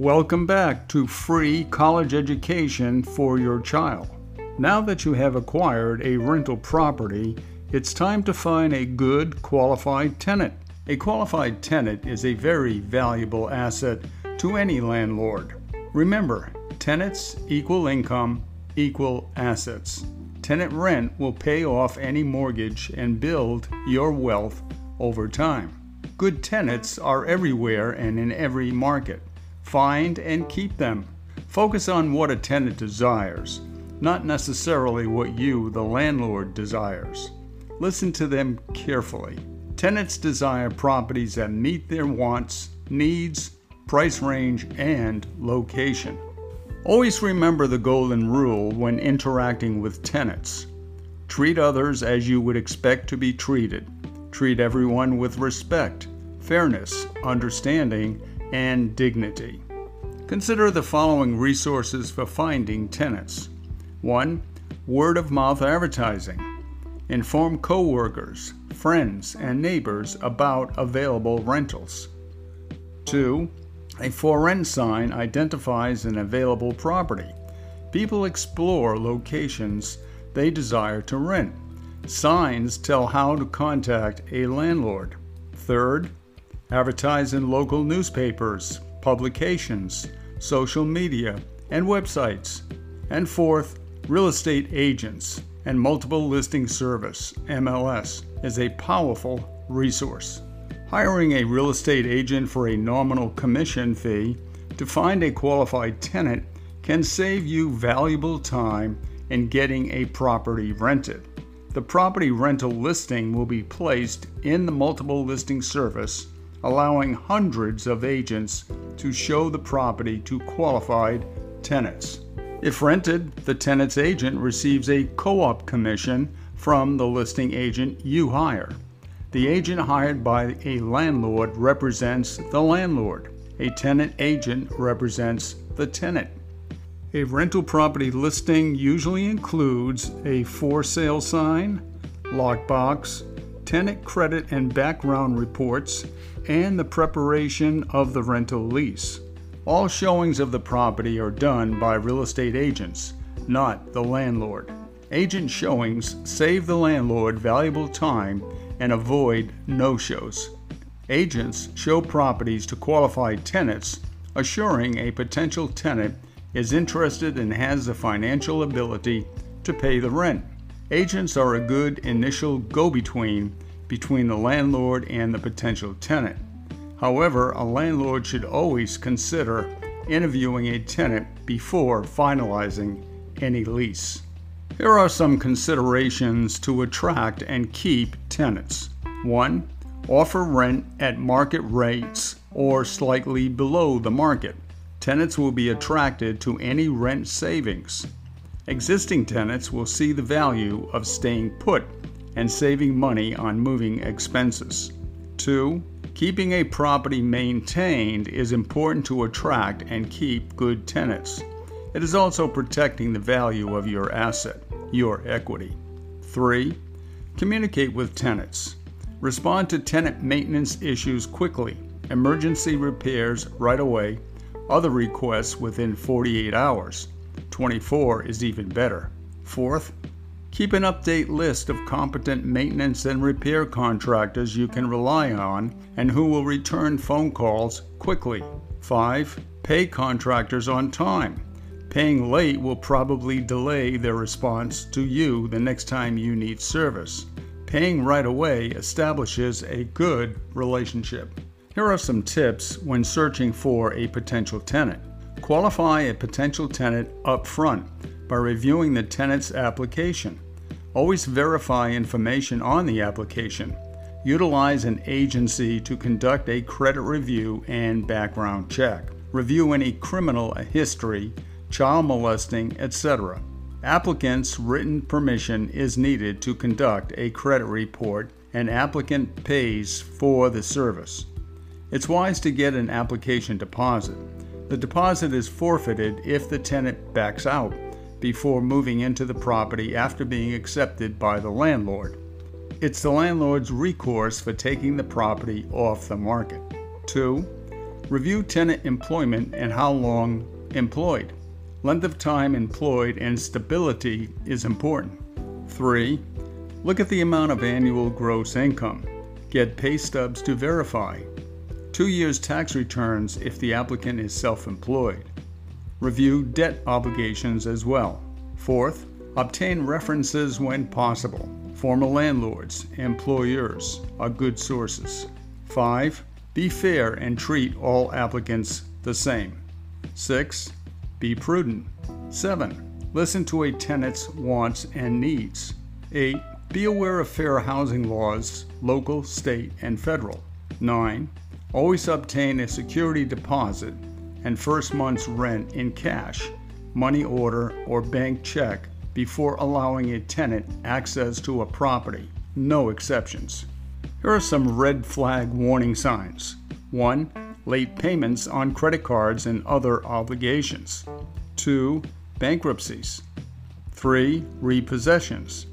Welcome back to free college education for your child. Now that you have acquired a rental property, it's time to find a good qualified tenant. A qualified tenant is a very valuable asset to any landlord. Remember, tenants equal income equal assets. Tenant rent will pay off any mortgage and build your wealth over time. Good tenants are everywhere and in every market. Find and keep them. Focus on what a tenant desires, not necessarily what you, the landlord, desires. Listen to them carefully. Tenants desire properties that meet their wants, needs, price range, and location. Always remember the golden rule when interacting with tenants. Treat others as you would expect to be treated. Treat everyone with respect, fairness, understanding, and dignity. Consider the following resources for finding tenants 1. Word of mouth advertising. Inform coworkers, friends, and neighbors about available rentals. 2. A for rent sign identifies an available property. People explore locations they desire to rent. Signs tell how to contact a landlord. Third, advertise in local newspapers, publications, social media, and websites. And fourth, real estate agents and multiple listing service, MLS, is a powerful resource. Hiring a real estate agent for a nominal commission fee to find a qualified tenant can save you valuable time in getting a property rented. The property rental listing will be placed in the multiple listing service, allowing hundreds of agents to show the property to qualified tenants. If rented, the tenant's agent receives a co op commission from the listing agent you hire. The agent hired by a landlord represents the landlord. A tenant agent represents the tenant. A rental property listing usually includes a for sale sign, lockbox, tenant credit and background reports, and the preparation of the rental lease. All showings of the property are done by real estate agents, not the landlord. Agent showings save the landlord valuable time and avoid no shows. Agents show properties to qualified tenants, assuring a potential tenant is interested and has the financial ability to pay the rent. Agents are a good initial go between between the landlord and the potential tenant. However, a landlord should always consider interviewing a tenant before finalizing any lease. Here are some considerations to attract and keep tenants. 1. Offer rent at market rates or slightly below the market tenants will be attracted to any rent savings. Existing tenants will see the value of staying put and saving money on moving expenses. 2. Keeping a property maintained is important to attract and keep good tenants. It is also protecting the value of your asset, your equity. 3. Communicate with tenants. Respond to tenant maintenance issues quickly, emergency repairs right away, other requests within 48 hours. 24 is even better. Fourth, keep an update list of competent maintenance and repair contractors you can rely on and who will return phone calls quickly. 5. Pay contractors on time. Paying late will probably delay their response to you the next time you need service. Paying right away establishes a good relationship. Here are some tips when searching for a potential tenant. Qualify a potential tenant up front by reviewing the tenant's application. Always verify information on the application. Utilize an agency to conduct a credit review and background check. Review any criminal history, child molesting, etc. Applicant's written permission is needed to conduct a credit report and applicant pays for the service. It's wise to get an application deposit. The deposit is forfeited if the tenant backs out before moving into the property after being accepted by the landlord. It's the landlord's recourse for taking the property off the market. 2. Review tenant employment and how long employed. Length of time employed and stability is important. 3. Look at the amount of annual gross income. Get pay stubs to verify. Two years tax returns if the applicant is self employed. Review debt obligations as well. Fourth, obtain references when possible. Former landlords, employers are good sources. 5. Be fair and treat all applicants the same. 6. Be prudent. 7. Listen to a tenant's wants and needs. 8. Be aware of fair housing laws, local, state, and federal. 9. Always obtain a security deposit and first month's rent in cash, money order, or bank check before allowing a tenant access to a property. No exceptions. Here are some red flag warning signs 1. Late payments on credit cards and other obligations. 2. Bankruptcies. 3. Repossessions.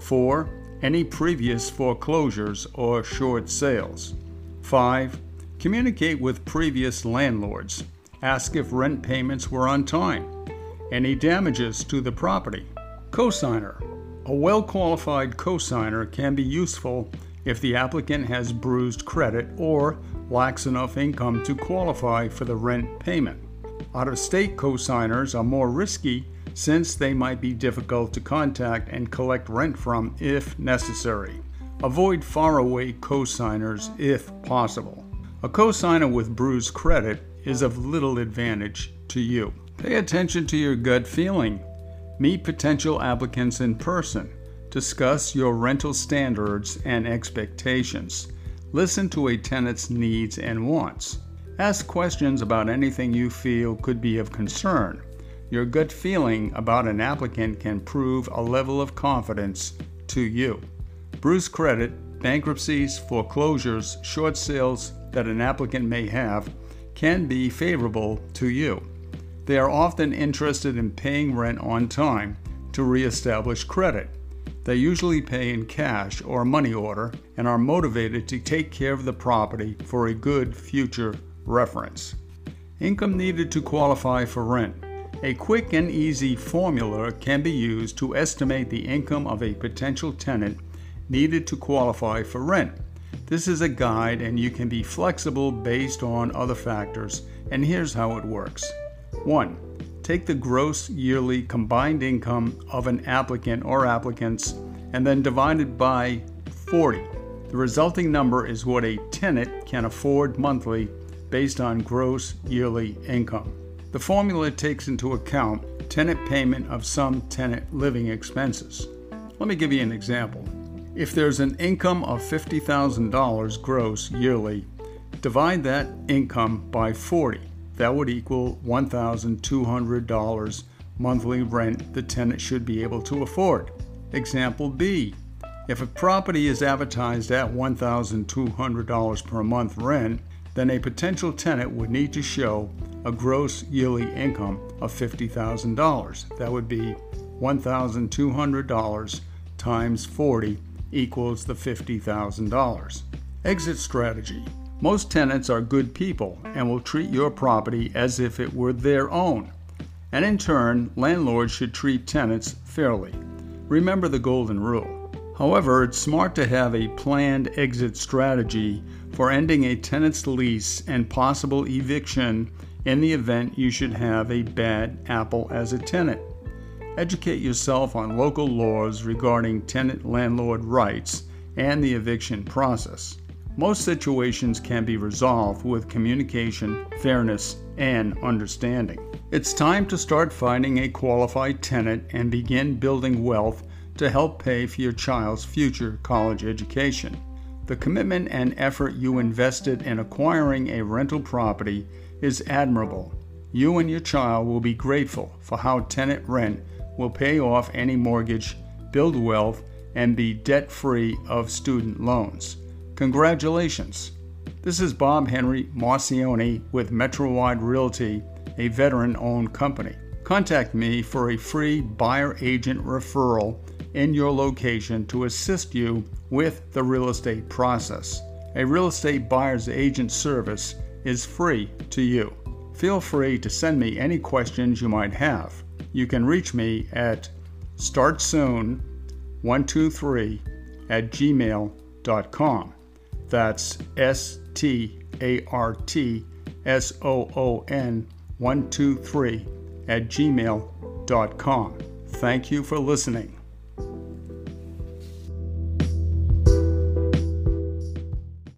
4. Any previous foreclosures or short sales. 5. Communicate with previous landlords. Ask if rent payments were on time. Any damages to the property. Cosigner. A well qualified cosigner can be useful if the applicant has bruised credit or lacks enough income to qualify for the rent payment. Out of state cosigners are more risky since they might be difficult to contact and collect rent from if necessary. Avoid faraway cosigners if possible. A cosigner with bruised credit is of little advantage to you. Pay attention to your gut feeling. Meet potential applicants in person. Discuss your rental standards and expectations. Listen to a tenant's needs and wants. Ask questions about anything you feel could be of concern. Your gut feeling about an applicant can prove a level of confidence to you. Bruce credit, bankruptcies, foreclosures, short sales that an applicant may have can be favorable to you. They are often interested in paying rent on time to reestablish credit. They usually pay in cash or money order and are motivated to take care of the property for a good future reference. Income needed to qualify for rent. A quick and easy formula can be used to estimate the income of a potential tenant needed to qualify for rent. This is a guide and you can be flexible based on other factors, and here's how it works. 1. Take the gross yearly combined income of an applicant or applicants and then divide it by 40. The resulting number is what a tenant can afford monthly based on gross yearly income. The formula takes into account tenant payment of some tenant living expenses. Let me give you an example. If there's an income of $50,000 gross yearly, divide that income by 40 that would equal $1,200 monthly rent the tenant should be able to afford. Example B If a property is advertised at $1,200 per month rent, then a potential tenant would need to show a gross yearly income of $50,000. That would be $1,200 times 40 equals the $50,000. Exit strategy most tenants are good people and will treat your property as if it were their own. And in turn, landlords should treat tenants fairly. Remember the golden rule. However, it's smart to have a planned exit strategy for ending a tenant's lease and possible eviction in the event you should have a bad apple as a tenant. Educate yourself on local laws regarding tenant landlord rights and the eviction process. Most situations can be resolved with communication, fairness, and understanding. It's time to start finding a qualified tenant and begin building wealth to help pay for your child's future college education. The commitment and effort you invested in acquiring a rental property is admirable. You and your child will be grateful for how tenant rent will pay off any mortgage, build wealth, and be debt free of student loans. Congratulations! This is Bob Henry Marcioni with Metrowide Realty, a veteran owned company. Contact me for a free buyer agent referral in your location to assist you with the real estate process. A real estate buyer's agent service is free to you. Feel free to send me any questions you might have. You can reach me at startsoon123 at gmail.com. That's S T A R T S O O N 123 at gmail.com. Thank you for listening.